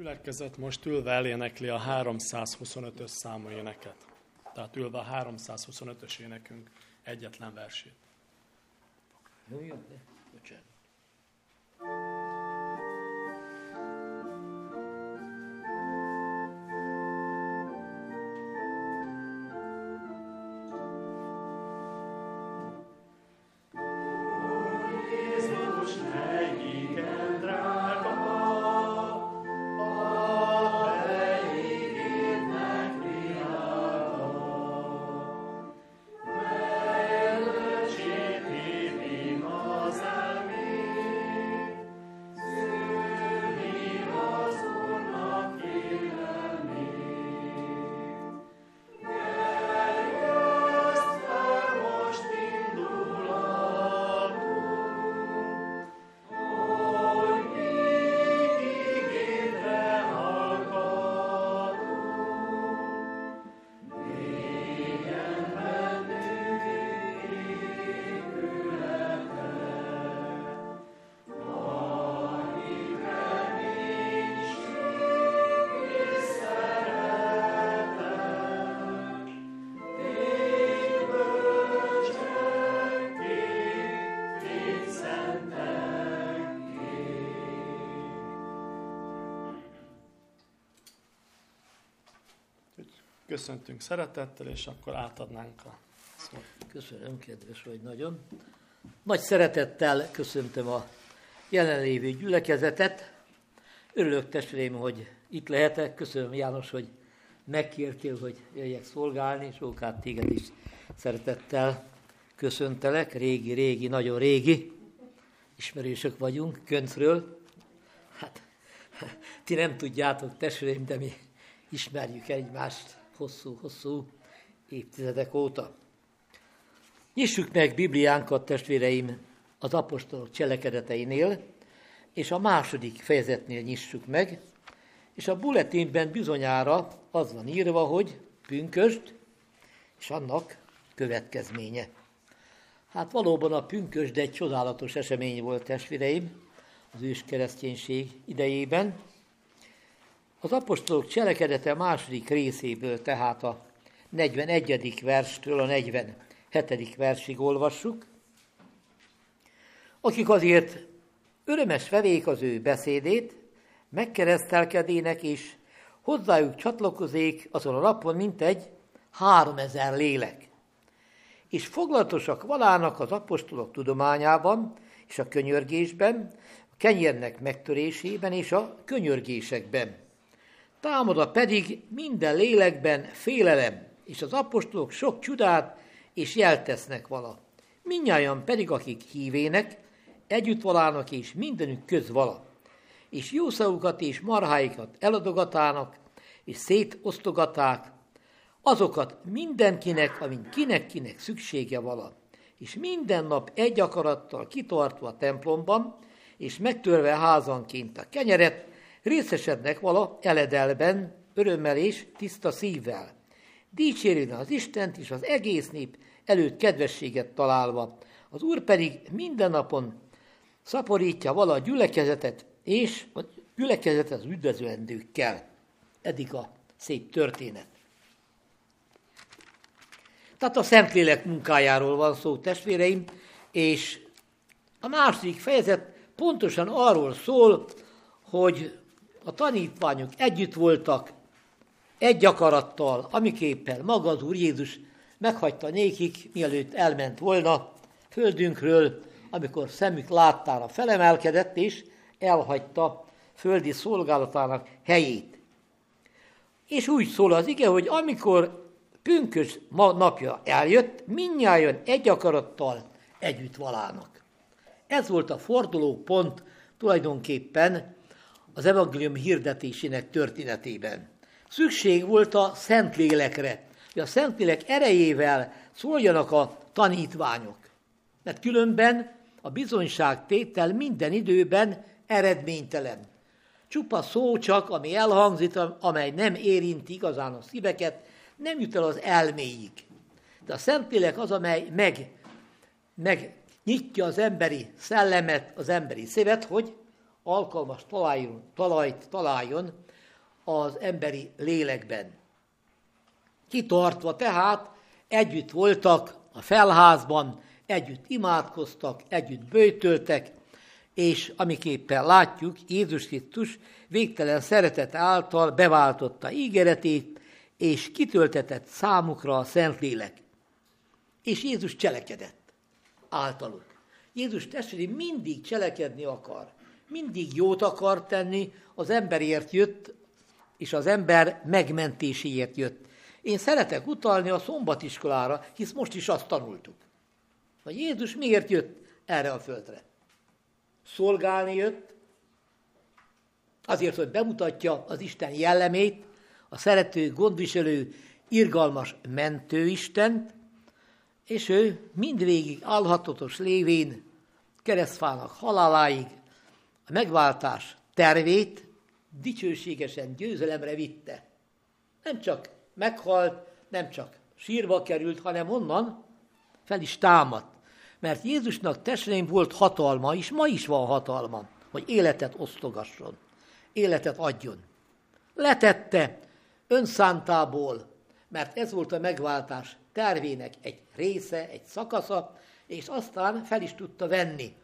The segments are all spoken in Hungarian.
Gyülekezet most ülve elénekli a 325-ös számú éneket. Tehát ülve a 325-ös énekünk egyetlen versét. Jó, jó, de bocsánat. Köszöntünk szeretettel, és akkor átadnánk a szót. Köszönöm, kedves vagy nagyon. Nagy szeretettel köszöntöm a jelenlévő gyülekezetet. Örülök, testvéreim, hogy itt lehetek. Köszönöm, János, hogy megkértél, hogy jöjjek szolgálni, és Rókát téged is szeretettel köszöntelek. Régi, régi, nagyon régi ismerősök vagyunk, Köncről. Hát, ti nem tudjátok, testvéreim, de mi ismerjük egymást hosszú-hosszú évtizedek óta. Nyissuk meg Bibliánkat, testvéreim, az apostolok cselekedeteinél, és a második fejezetnél nyissuk meg, és a bulletinben bizonyára az van írva, hogy pünkösd, és annak következménye. Hát valóban a pünkösd egy csodálatos esemény volt, testvéreim, az ős kereszténység idejében, az apostolok cselekedete második részéből, tehát a 41. verstől a 47. versig olvassuk, akik azért örömes vevék az ő beszédét, megkeresztelkedének, és hozzájuk csatlakozék azon a napon mintegy háromezer lélek. És foglalatosak valának az apostolok tudományában és a könyörgésben, a kenyérnek megtörésében és a könyörgésekben Támada pedig minden lélekben félelem, és az apostolok sok csodát és jeltesznek vala. Minnyáján pedig, akik hívének, együtt valának és mindenük köz vala. És jószagukat és marháikat eladogatának, és szétosztogaták, azokat mindenkinek, amint kinek-kinek szüksége vala. És minden nap egy akarattal kitartva a templomban, és megtörve házanként a kenyeret, részesednek vala eledelben, örömmel és tiszta szívvel. Dicsérjön az Istent és az egész nép előtt kedvességet találva. Az Úr pedig minden napon szaporítja vala a gyülekezetet, és a gyülekezetet az üdvözlendőkkel. Eddig a szép történet. Tehát a Szentlélek munkájáról van szó, testvéreim, és a második fejezet pontosan arról szól, hogy a tanítványok együtt voltak, egy akarattal, amiképpen maga az Úr Jézus meghagyta nékik, mielőtt elment volna földünkről, amikor szemük láttára felemelkedett, és elhagyta földi szolgálatának helyét. És úgy szól az ige, hogy amikor pünkös napja eljött, minnyáján egy akarattal együtt valának. Ez volt a forduló pont tulajdonképpen az evangélium hirdetésének történetében. Szükség volt a Szentlélekre, hogy a Szentlélek erejével szóljanak a tanítványok. Mert különben a bizonyságtétel minden időben eredménytelen. Csupa szó csak, ami elhangzik, amely nem érinti igazán a szíveket, nem jut el az elméig. De a Szentlélek az, amely meg, meg nyitja az emberi szellemet, az emberi szívet, hogy alkalmas találjon, talajt találjon az emberi lélekben. Kitartva tehát együtt voltak a felházban, együtt imádkoztak, együtt bőtöltek, és amiképpen látjuk, Jézus Krisztus végtelen szeretet által beváltotta ígéretét, és kitöltetett számukra a Szentlélek. És Jézus cselekedett általuk. Jézus testvére mindig cselekedni akar, mindig jót akar tenni, az emberért jött, és az ember megmentéséért jött. Én szeretek utalni a szombatiskolára, hisz most is azt tanultuk. Hogy Jézus miért jött erre a földre? Szolgálni jött, azért, hogy bemutatja az Isten jellemét, a szerető, gondviselő, irgalmas mentőistent, és ő mindvégig állhatatos lévén keresztfának haláláig a megváltás tervét dicsőségesen győzelemre vitte. Nem csak meghalt, nem csak sírba került, hanem onnan fel is támadt. Mert Jézusnak testvérem volt hatalma, és ma is van hatalma, hogy életet osztogasson, életet adjon. Letette önszántából, mert ez volt a megváltás tervének egy része, egy szakasza, és aztán fel is tudta venni,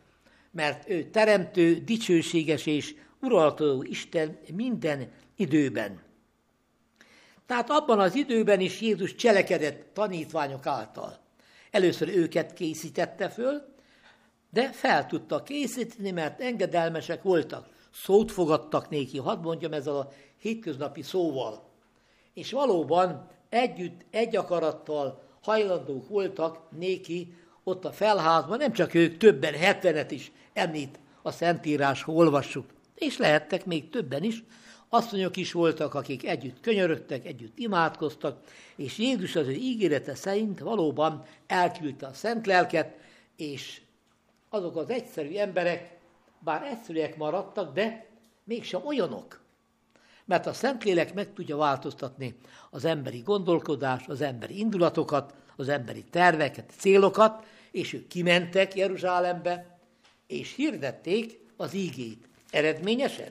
mert ő teremtő, dicsőséges és uralkodó Isten minden időben. Tehát abban az időben is Jézus cselekedett tanítványok által. Először őket készítette föl, de fel tudta készíteni, mert engedelmesek voltak. Szót fogadtak néki, hadd mondjam ezzel a hétköznapi szóval. És valóban együtt, egy akarattal hajlandók voltak néki ott a felházban, nem csak ők, többen, hetvenet is említ a Szentírás, ha olvassuk. És lehettek még többen is, asszonyok is voltak, akik együtt könyörögtek, együtt imádkoztak, és Jézus az ő ígérete szerint valóban elküldte a szent lelket, és azok az egyszerű emberek, bár egyszerűek maradtak, de mégsem olyanok. Mert a Szentlélek meg tudja változtatni az emberi gondolkodás, az emberi indulatokat, az emberi terveket, célokat, és ők kimentek Jeruzsálembe, és hirdették az ígét. Eredményesen?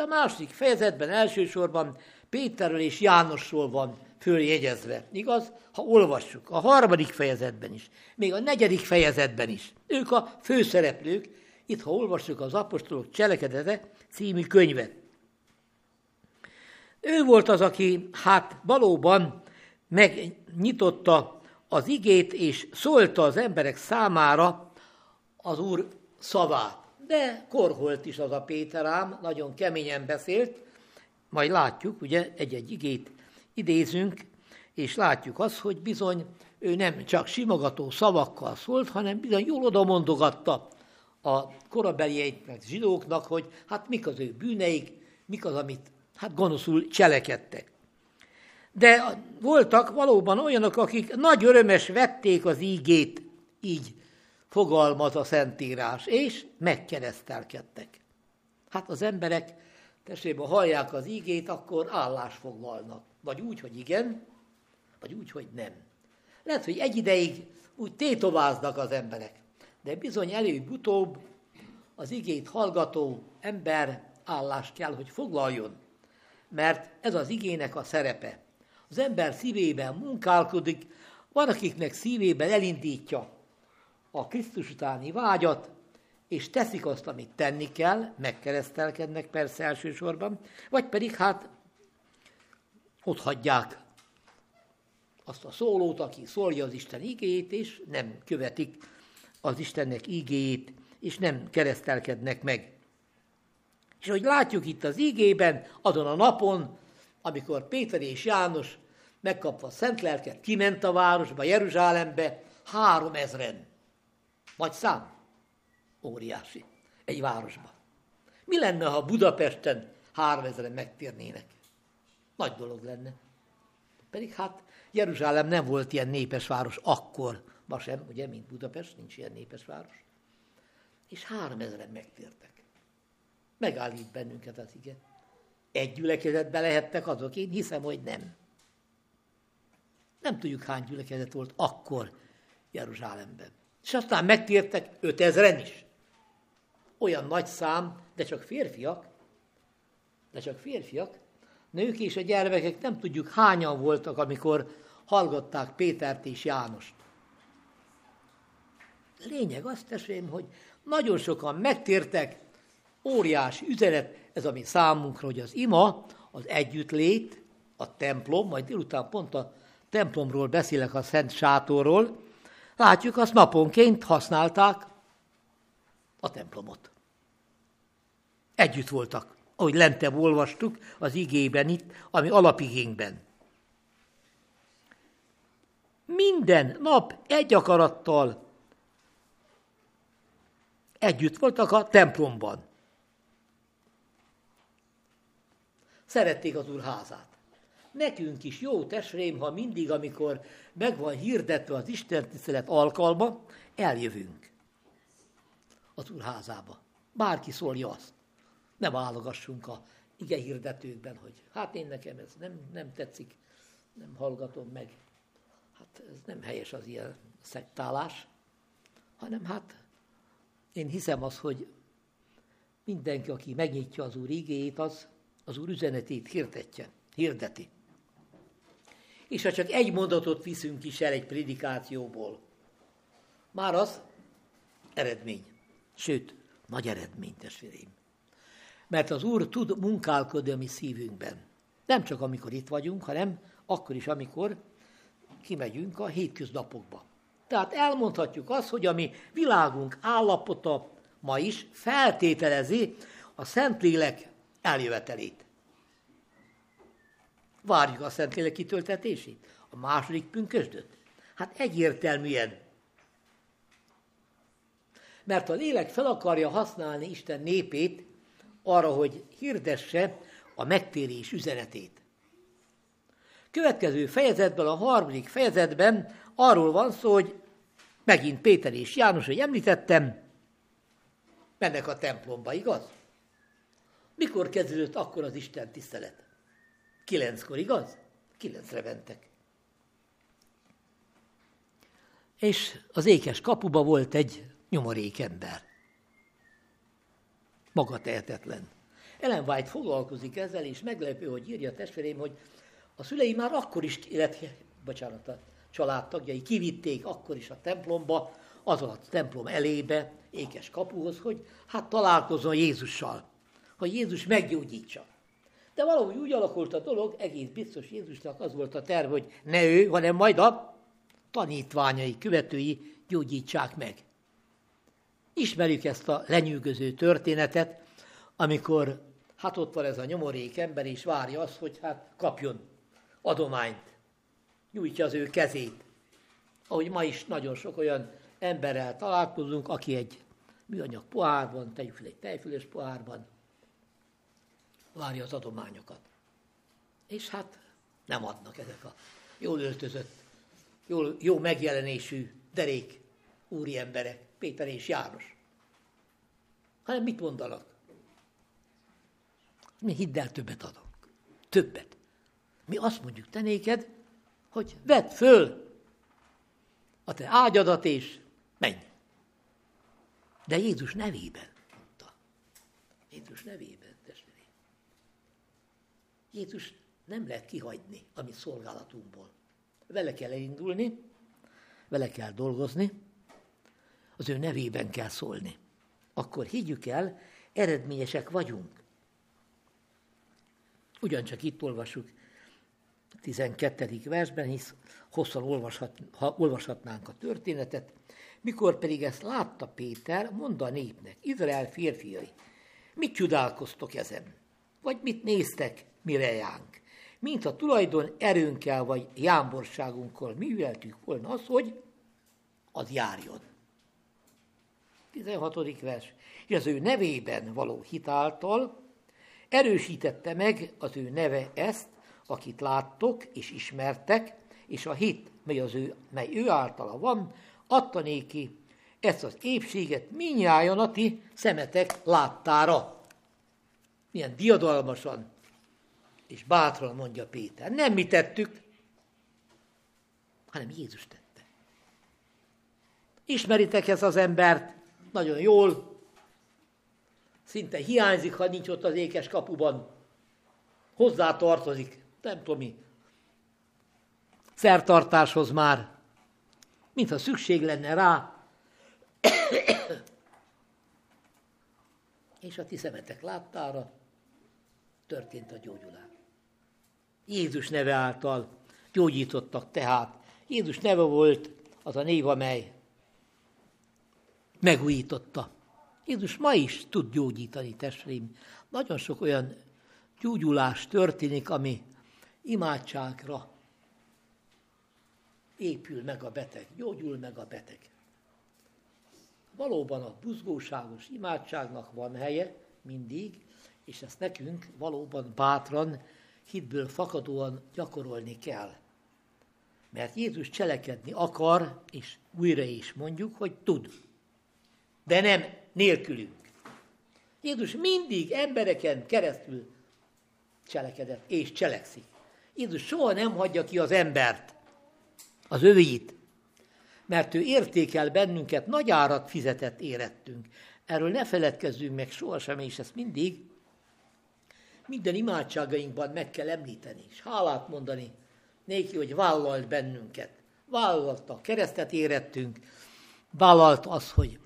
a második fejezetben elsősorban Péterről és Jánosról van följegyezve. Igaz? Ha olvassuk. A harmadik fejezetben is. Még a negyedik fejezetben is. Ők a főszereplők. Itt, ha olvassuk az apostolok cselekedete című könyvet. Ő volt az, aki hát valóban megnyitotta az igét, és szólta az emberek számára az Úr szavát de korholt is az a Péter ám, nagyon keményen beszélt, majd látjuk, ugye egy-egy igét idézünk, és látjuk azt, hogy bizony ő nem csak simogató szavakkal szólt, hanem bizony jól oda mondogatta a korabelieknek, zsidóknak, hogy hát mik az ő bűneik, mik az, amit hát gonoszul cselekedtek. De voltak valóban olyanok, akik nagy örömes vették az ígét, így fogalmaz a Szentírás, és megkeresztelkedtek. Hát az emberek, tessék, ha hallják az ígét, akkor állásfoglalnak. Vagy úgy, hogy igen, vagy úgy, hogy nem. Lehet, hogy egy ideig úgy tétováznak az emberek, de bizony előbb-utóbb az igét hallgató ember állást kell, hogy foglaljon, mert ez az igének a szerepe. Az ember szívében munkálkodik, van, akiknek szívében elindítja a Krisztus utáni vágyat, és teszik azt, amit tenni kell, megkeresztelkednek persze elsősorban, vagy pedig hát ott hagyják azt a szólót, aki szólja az Isten igéjét, és nem követik az Istennek igéjét, és nem keresztelkednek meg. És hogy látjuk itt az igében, azon a napon, amikor Péter és János megkapva a szent lelket, kiment a városba, Jeruzsálembe, három ezren. Nagy szám? Óriási. Egy városban. Mi lenne, ha Budapesten háromezeren megtérnének? Nagy dolog lenne. Pedig hát Jeruzsálem nem volt ilyen népes város akkor, ma sem, ugye, mint Budapest, nincs ilyen népes város. És háromezeren megtértek. Megállít bennünket az igen. Egy gyülekezetbe lehettek azok, én hiszem, hogy nem. Nem tudjuk, hány gyülekezet volt akkor Jeruzsálemben. És aztán megtértek 5000-en is. olyan nagy szám, de csak férfiak, de csak férfiak, nők és a gyermekek nem tudjuk hányan voltak, amikor hallgatták Pétert és Jánost. Lényeg azt testvérem, hogy nagyon sokan megtértek, óriási üzenet, ez ami számunkra, hogy az ima, az együttlét, a templom, majd délután pont a templomról beszélek, a Szent Sátorról, látjuk, azt naponként használták a templomot. Együtt voltak, ahogy lentebb olvastuk az igében itt, ami alapigénkben. Minden nap egy akarattal együtt voltak a templomban. Szerették az úr házát. Nekünk is jó testvérem, ha mindig, amikor meg van hirdetve az Isten tisztelet alkalma, eljövünk az úr házába. Bárki szólja azt. Ne válogassunk a ige hirdetőkben, hogy hát én nekem ez nem, nem tetszik, nem hallgatom meg. Hát ez nem helyes az ilyen szektálás, hanem hát én hiszem az, hogy mindenki, aki megnyitja az Úr igéjét, az az Úr üzenetét hirdetje, hirdeti. És ha csak egy mondatot viszünk is el egy predikációból, már az eredmény. Sőt, nagy eredmény, testvéreim. Mert az Úr tud munkálkodni a mi szívünkben. Nem csak amikor itt vagyunk, hanem akkor is, amikor kimegyünk a hétköznapokba. Tehát elmondhatjuk azt, hogy a mi világunk állapota ma is feltételezi a Szentlélek eljövetelét. Várjuk a Szentlélek kitöltetését, a második pünkösdöt. Hát egyértelműen. Mert a lélek fel akarja használni Isten népét arra, hogy hirdesse a megtérés üzenetét. Következő fejezetben, a harmadik fejezetben arról van szó, hogy megint Péter és János, hogy említettem, mennek a templomba, igaz? Mikor kezdődött akkor az Isten tisztelet? Kilenckor, igaz? Kilencre mentek. És az ékes kapuba volt egy nyomorék ember. Maga tehetetlen. Ellen White foglalkozik ezzel, és meglepő, hogy írja a testvérém, hogy a szülei már akkor is, illetve, bocsánat, a családtagjai kivitték akkor is a templomba, az a templom elébe, ékes kapuhoz, hogy hát találkozzon Jézussal, hogy Jézus meggyógyítsa. De valahogy úgy alakult a dolog, egész biztos Jézusnak az volt a terv, hogy ne ő, hanem majd a tanítványai, követői gyógyítsák meg. Ismerjük ezt a lenyűgöző történetet, amikor hát ott van ez a nyomorék ember, és várja azt, hogy hát kapjon adományt. Nyújtja az ő kezét. Ahogy ma is nagyon sok olyan emberrel találkozunk, aki egy műanyag pohárban, tegyük fel egy tejfüles pohárban, várja az adományokat. És hát nem adnak ezek a jól öltözött, jól, jó megjelenésű derék úri emberek, Péter és János. Hanem mit mondanak? Mi hidd el, többet adunk. Többet. Mi azt mondjuk te néked, hogy vedd föl a te ágyadat, és menj. De Jézus nevében mondta. Jézus nevében. Jézus nem lehet kihagyni a mi szolgálatunkból. Vele kell elindulni, vele kell dolgozni, az ő nevében kell szólni. Akkor higgyük el, eredményesek vagyunk. Ugyancsak itt olvasjuk 12. versben, hisz hosszan olvashat, ha olvashatnánk a történetet, mikor pedig ezt látta Péter, mondta a népnek, Izrael férfiai, mit csodálkoztok ezen? Vagy mit néztek, mire jánk? Mint a tulajdon erőnkkel vagy jámborságunkkal műveltük volna az, hogy az járjon. 16. vers. És az ő nevében való hitáltal erősítette meg az ő neve ezt, akit láttok és ismertek, és a hit, mely, az ő, mely ő általa van, adta néki ezt az épséget minnyáján a ti szemetek láttára. Milyen diadalmasan és bátran mondja Péter. Nem mi tettük, hanem Jézus tette. Ismeritek ezt az embert nagyon jól, szinte hiányzik, ha nincs ott az ékes kapuban. Hozzá tartozik, nem tudom mi, szertartáshoz már, mintha szükség lenne rá. És a ti szemetek láttára történt a gyógyulás. Jézus neve által gyógyítottak tehát. Jézus neve volt az a név, amely megújította. Jézus ma is tud gyógyítani, testvérim. Nagyon sok olyan gyógyulás történik, ami imádságra épül meg a beteg, gyógyul meg a beteg. Valóban a buzgóságos imádságnak van helye mindig, és ezt nekünk valóban bátran, hitből fakadóan gyakorolni kell. Mert Jézus cselekedni akar, és újra is mondjuk, hogy tud. De nem nélkülünk. Jézus mindig embereken keresztül cselekedett és cselekszik. Jézus soha nem hagyja ki az embert, az övéit, mert ő értékel bennünket, nagy árat fizetett érettünk. Erről ne feledkezzünk meg sohasem, és ezt mindig minden imádságainkban meg kell említeni, és hálát mondani néki, hogy vállalt bennünket. Vállalta, keresztet érettünk, vállalt az, hogy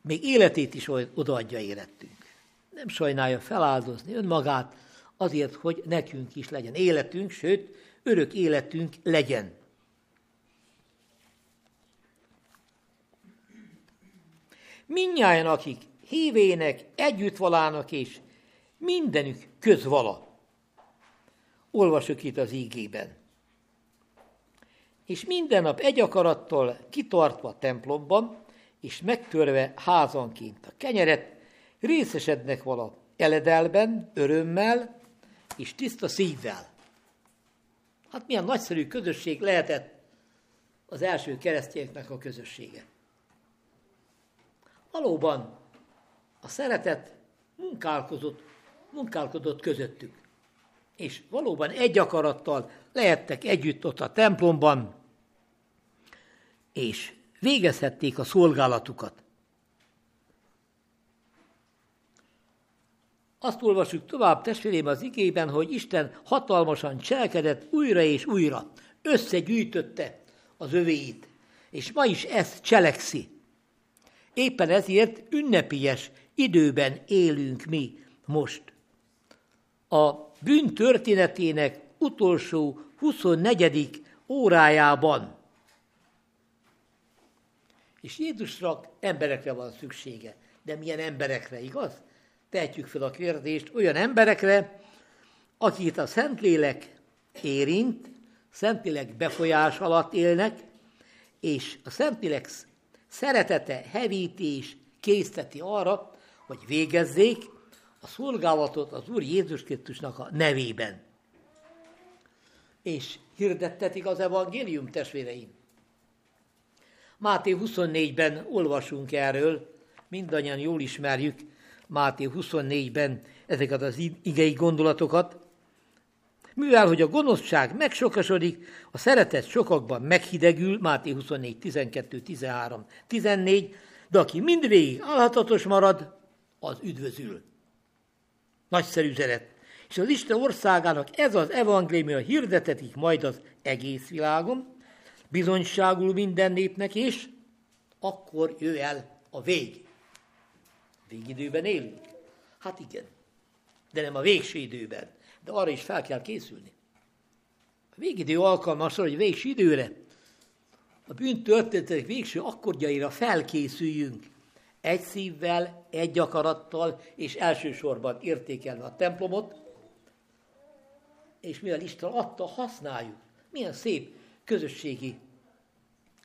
még életét is odaadja érettünk. Nem sajnálja feláldozni önmagát azért, hogy nekünk is legyen életünk, sőt, örök életünk legyen. Mindnyájan, akik hívének, együtt valának és mindenük közvala. Olvasok itt az ígében. És minden nap egy akarattal kitartva a templomban, és megtörve házanként a kenyeret, részesednek vala eledelben, örömmel és tiszta szívvel. Hát milyen nagyszerű közösség lehetett az első keresztényeknek a közössége. Valóban a szeretet munkálkozott, munkálkodott közöttük. És valóban egy akarattal lehettek együtt ott a templomban, és végezhették a szolgálatukat. Azt olvasjuk tovább, testvérém, az igében, hogy Isten hatalmasan cselkedett újra és újra, összegyűjtötte az övéit, és ma is ezt cselekszi. Éppen ezért ünnepélyes időben élünk mi most. A bűn történetének utolsó 24. órájában. És Jézusra emberekre van szüksége. De milyen emberekre, igaz? Tehetjük fel a kérdést olyan emberekre, akit a Szentlélek érint, Szentlélek befolyás alatt élnek, és a Szentlélek szeretete, hevítés készteti arra, hogy végezzék a szolgálatot az Úr Jézus Krisztusnak a nevében. És hirdettetik az evangélium, testvéreim. Máté 24-ben olvasunk erről, mindannyian jól ismerjük Máté 24-ben ezeket az igei gondolatokat, mivel, hogy a gonoszság megsokasodik, a szeretet sokakban meghidegül, Máté 24, 12, 13, 14, de aki mindvégig állhatatos marad, az üdvözül. Nagyszerű üzenet. És az Isten országának ez az evangéliumia hirdetetik majd az egész világon, bizonyságul minden népnek, és akkor jöjj el a vég. Végidőben élünk? Hát igen, de nem a végső időben de arra is fel kell készülni. A végidő alkalmas, hogy végső időre, a bűn történetek végső akkordjaira felkészüljünk. Egy szívvel, egy akarattal, és elsősorban értékelve a templomot, és mivel Isten adta, használjuk. Milyen szép közösségi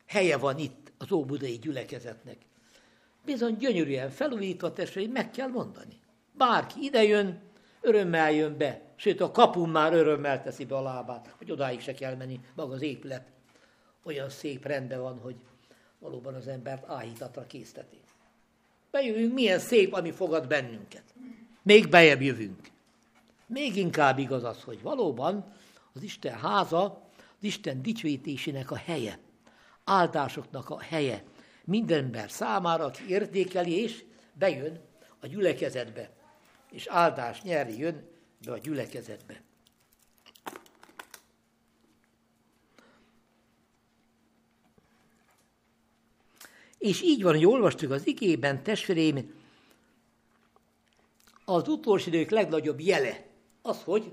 helye van itt az óbudai gyülekezetnek. Bizony gyönyörűen felújítva testvérem, meg kell mondani. Bárki idejön, örömmel jön be, sőt a kapun már örömmel teszi be a lábát, hogy odáig se kell menni, maga az épület olyan szép rendben van, hogy valóban az embert áhítatra készteti. Bejövünk, milyen szép, ami fogad bennünket. Még bejebb jövünk. Még inkább igaz az, hogy valóban az Isten háza, az Isten dicsőítésének a helye, áldásoknak a helye, minden ember számára, aki értékeli és bejön a gyülekezetbe, és áldás nyerni jön be a gyülekezetbe. És így van, hogy olvastuk az igében, testvérém, az utolsó idők legnagyobb jele az, hogy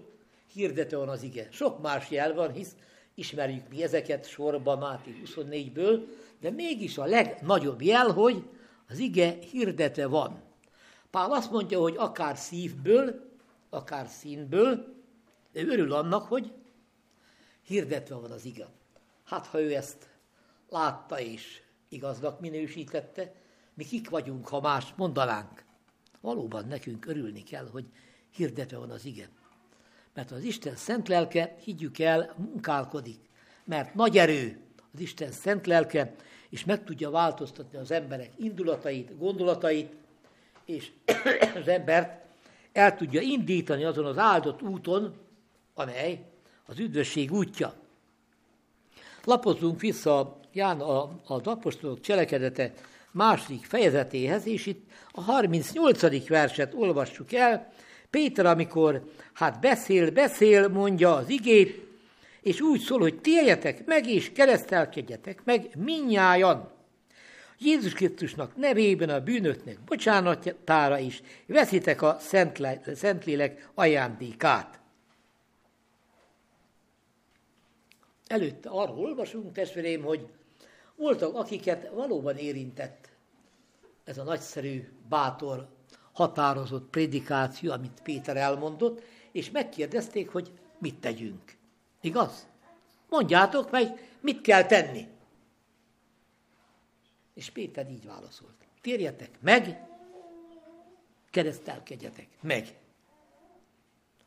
hirdető van az ige. Sok más jel van, hisz ismerjük mi ezeket sorban Máté 24-ből, de mégis a legnagyobb jel, hogy az ige hirdetve van. Pál azt mondja, hogy akár szívből, akár színből, ő örül annak, hogy hirdetve van az ige. Hát, ha ő ezt látta és igaznak minősítette, mi kik vagyunk, ha más mondanánk. Valóban nekünk örülni kell, hogy hirdetve van az ige. Mert az Isten szent lelke, higgyük el, munkálkodik. Mert nagy erő az Isten szent lelke, és meg tudja változtatni az emberek indulatait, gondolatait, és az embert el tudja indítani azon az áldott úton, amely az üdvösség útja. Lapozzunk vissza Ján az apostolok cselekedete második fejezetéhez, és itt a 38. verset olvassuk el. Péter, amikor hát beszél, beszél, mondja az igét, és úgy szól, hogy térjetek meg, és keresztelkedjetek meg minnyájan. Jézus Krisztusnak nevében a bűnöknek bocsánatára is veszitek a Szentlélek ajándékát. Előtte arról olvasunk, testvérém, hogy voltak, akiket valóban érintett ez a nagyszerű, bátor, határozott prédikáció, amit Péter elmondott, és megkérdezték, hogy mit tegyünk. Igaz? Mondjátok meg, mit kell tenni. És Péter így válaszolt. Térjetek meg, keresztelkedjetek meg.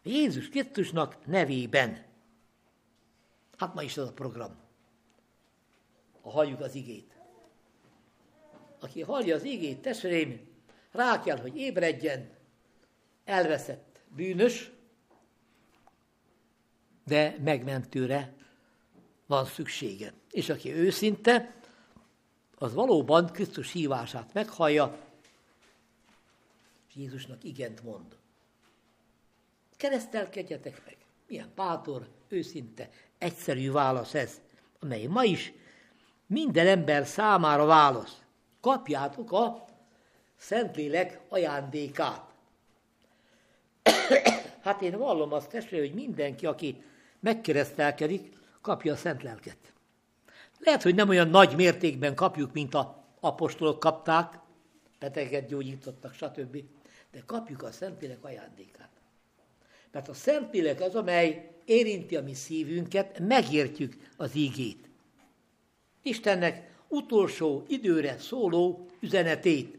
Jézus Krisztusnak nevében. Hát ma is ez a program. Ha halljuk az igét. Aki hallja az igét, testvérém, rá kell, hogy ébredjen, elveszett bűnös, de megmentőre van szüksége. És aki őszinte, az valóban Krisztus hívását meghallja, és Jézusnak igent mond. Keresztelkedjetek meg. Milyen bátor, őszinte, egyszerű válasz ez, amely ma is minden ember számára válasz. Kapjátok a Szentlélek ajándékát. hát én vallom azt testvére, hogy mindenki, aki megkeresztelkedik, kapja a szent lelket. Lehet, hogy nem olyan nagy mértékben kapjuk, mint a apostolok kapták, beteget gyógyítottak, stb. De kapjuk a Szentlélek ajándékát. Mert a Szentlélek az, amely érinti a mi szívünket, megértjük az ígét. Istennek utolsó időre szóló üzenetét.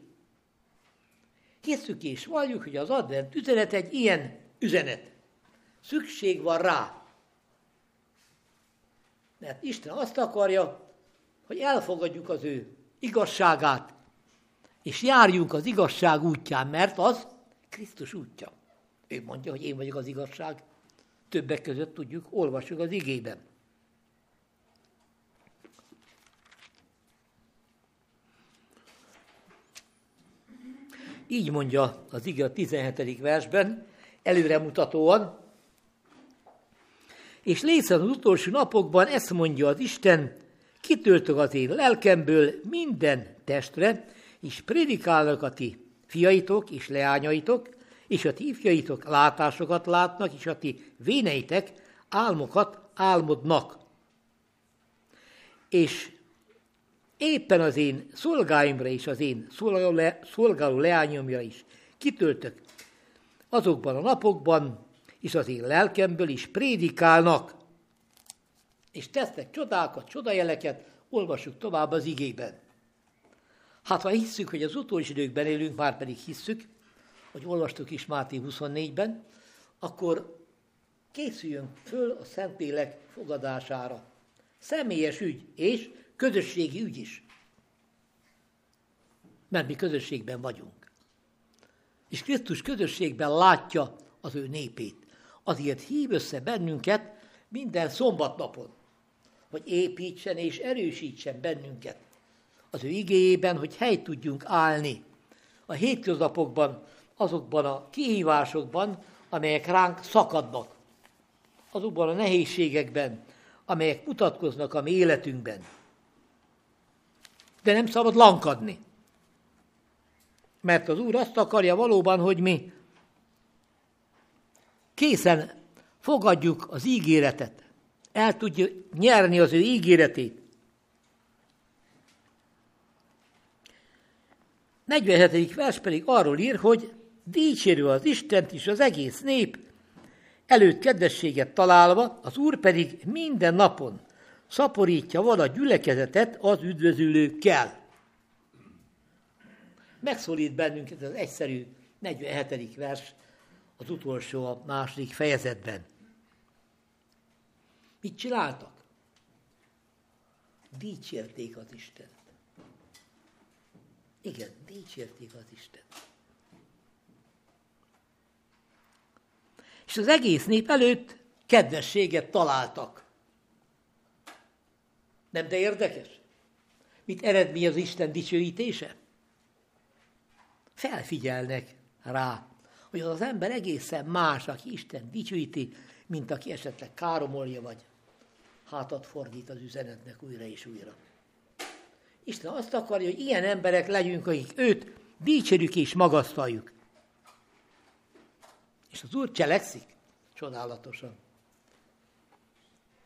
Hiszük és valljuk, hogy az advent üzenet egy ilyen üzenet. Szükség van rá. Mert Isten azt akarja, hogy elfogadjuk az ő igazságát, és járjunk az igazság útján, mert az Krisztus útja. Ő mondja, hogy én vagyok az igazság. Többek között tudjuk, olvassuk az igében. Így mondja az ige a 17. versben, előremutatóan, és lészen az utolsó napokban ezt mondja az Isten, kitöltök az én lelkemből minden testre, és prédikálnak a ti fiaitok és leányaitok, és a ti ifjaitok látásokat látnak, és a ti véneitek álmokat álmodnak. És éppen az én szolgáimra és az én szolgáló leányomra is kitöltök azokban a napokban, és az én lelkemből is prédikálnak, és tesznek csodákat, csodajeleket, olvassuk tovább az igében. Hát ha hisszük, hogy az utolsó időkben élünk, már pedig hisszük, hogy olvastuk is Máté 24-ben, akkor készüljünk föl a Szentlélek fogadására. Személyes ügy és közösségi ügy is. Mert mi közösségben vagyunk. És Krisztus közösségben látja az ő népét. Azért hív össze bennünket minden szombatnapon, hogy építsen és erősítsen bennünket az ő igéjében, hogy helyt tudjunk állni a hétköznapokban, azokban a kihívásokban, amelyek ránk szakadnak, azokban a nehézségekben, amelyek mutatkoznak a mi életünkben. De nem szabad lankadni. Mert az Úr azt akarja valóban, hogy mi készen fogadjuk az ígéretet, el tudja nyerni az ő ígéretét. 47. vers pedig arról ír, hogy dicsérő az Istent is az egész nép, előtt kedvességet találva, az Úr pedig minden napon szaporítja vala gyülekezetet az üdvözülőkkel. Megszólít bennünket az egyszerű 47. vers, az utolsó a második fejezetben. Mit csináltak? Dicsérték az Istent. Igen, dicsérték az Istent. És az egész nép előtt kedvességet találtak. Nem de érdekes? Mit eredmény az Isten dicsőítése? Felfigyelnek rá, hogy az, az ember egészen más, aki Isten dicsőíti, mint aki esetleg káromolja, vagy hátat fordít az üzenetnek újra és újra. Isten azt akarja, hogy ilyen emberek legyünk, akik őt dicsérjük és magasztaljuk. És az Úr cselekszik csodálatosan.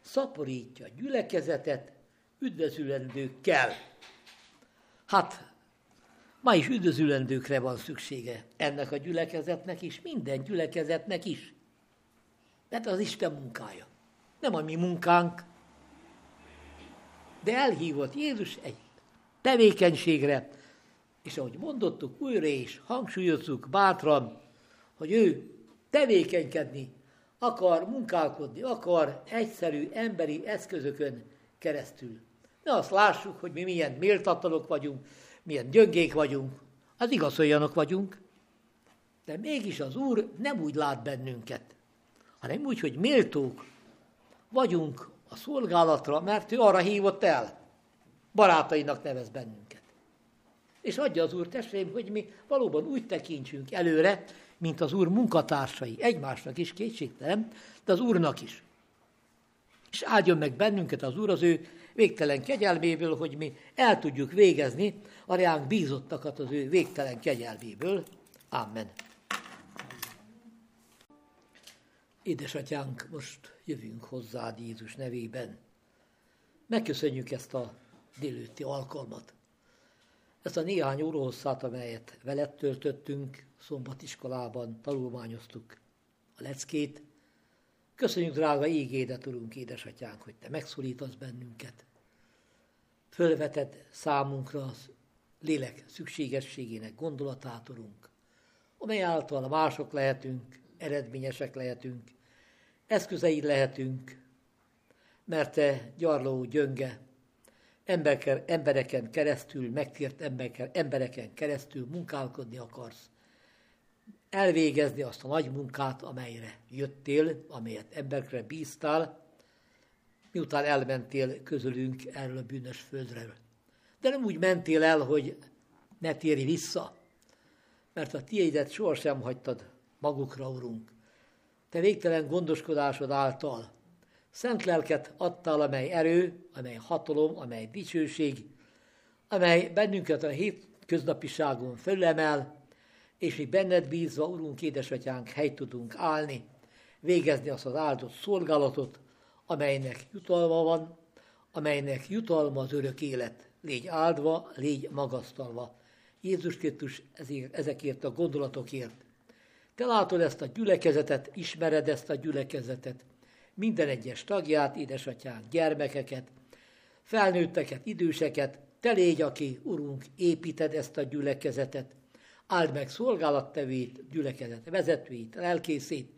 Szaporítja a gyülekezetet üdvözülendőkkel. Hát, ma is üdvözülendőkre van szüksége ennek a gyülekezetnek is, minden gyülekezetnek is. Mert az Isten munkája. Nem a mi munkánk, de elhívott Jézus egy tevékenységre, és ahogy mondottuk újra is, hangsúlyozzuk bátran, hogy ő tevékenykedni akar, munkálkodni akar egyszerű emberi eszközökön keresztül. Ne azt lássuk, hogy mi milyen méltatlanok vagyunk, milyen gyöngék vagyunk, az igaz, olyanok vagyunk, de mégis az Úr nem úgy lát bennünket, hanem úgy, hogy méltók vagyunk a szolgálatra, mert ő arra hívott el. Barátainak nevez bennünket. És adja az Úr testvérim, hogy mi valóban úgy tekintsünk előre, mint az Úr munkatársai. Egymásnak is kétségtelen, de az Úrnak is. És áldjon meg bennünket az Úr az ő végtelen kegyelméből, hogy mi el tudjuk végezni a reánk bízottakat az ő végtelen kegyelméből. Amen. Édesatyánk, most jövünk hozzád Jézus nevében. Megköszönjük ezt a délőtti alkalmat. Ezt a néhány órahosszát, amelyet veled töltöttünk, szombatiskolában tanulmányoztuk a leckét. Köszönjük, drága ígédet, Urunk, édesatyánk, hogy Te megszólítasz bennünket. Fölveted számunkra az lélek szükségességének gondolatát, Urunk, amely által mások lehetünk, eredményesek lehetünk, eszközeid lehetünk, mert te gyarló, gyönge, embereken keresztül, megtért embereken, keresztül munkálkodni akarsz, elvégezni azt a nagy munkát, amelyre jöttél, amelyet emberekre bíztál, miután elmentél közülünk erről a bűnös földről. De nem úgy mentél el, hogy ne térj vissza, mert a tiédet sohasem hagytad magukra, Urunk. Te végtelen gondoskodásod által szent lelket adtál, amely erő, amely hatalom, amely dicsőség, amely bennünket a hétköznapiságon fölemel, és mi benned bízva, Urunk, édesatyánk, hely tudunk állni, végezni azt az áldott szolgálatot, amelynek jutalma van, amelynek jutalma az örök élet. Légy áldva, légy magasztalva. Jézus Krisztus ezekért a gondolatokért. Te látod ezt a gyülekezetet, ismered ezt a gyülekezetet, minden egyes tagját, édesatyánk, gyermekeket, felnőtteket, időseket, te légy, aki, Urunk, építed ezt a gyülekezetet, áld meg szolgálattevét, gyülekezet vezetőit, lelkészét,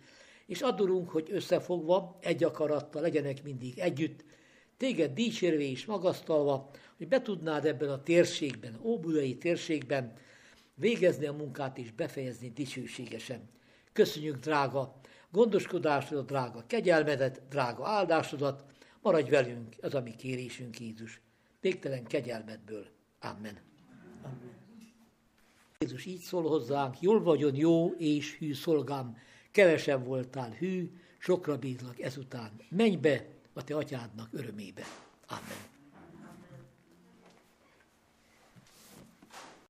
és adorunk, hogy összefogva, egy akarattal legyenek mindig együtt, téged dicsérve és magasztalva, hogy be tudnád ebben a térségben, óbudai térségben végezni a munkát és befejezni dicsőségesen. Köszönjük, drága gondoskodásodat, drága kegyelmedet, drága áldásodat, maradj velünk, ez a mi kérésünk Jézus. Végtelen kegyelmedből. Amen. Amen. Jézus így szól hozzánk, jól vagyon jó és hű szolgám, kevesen voltál hű, sokra bízlak ezután. Menj be a te atyádnak örömébe. Amen.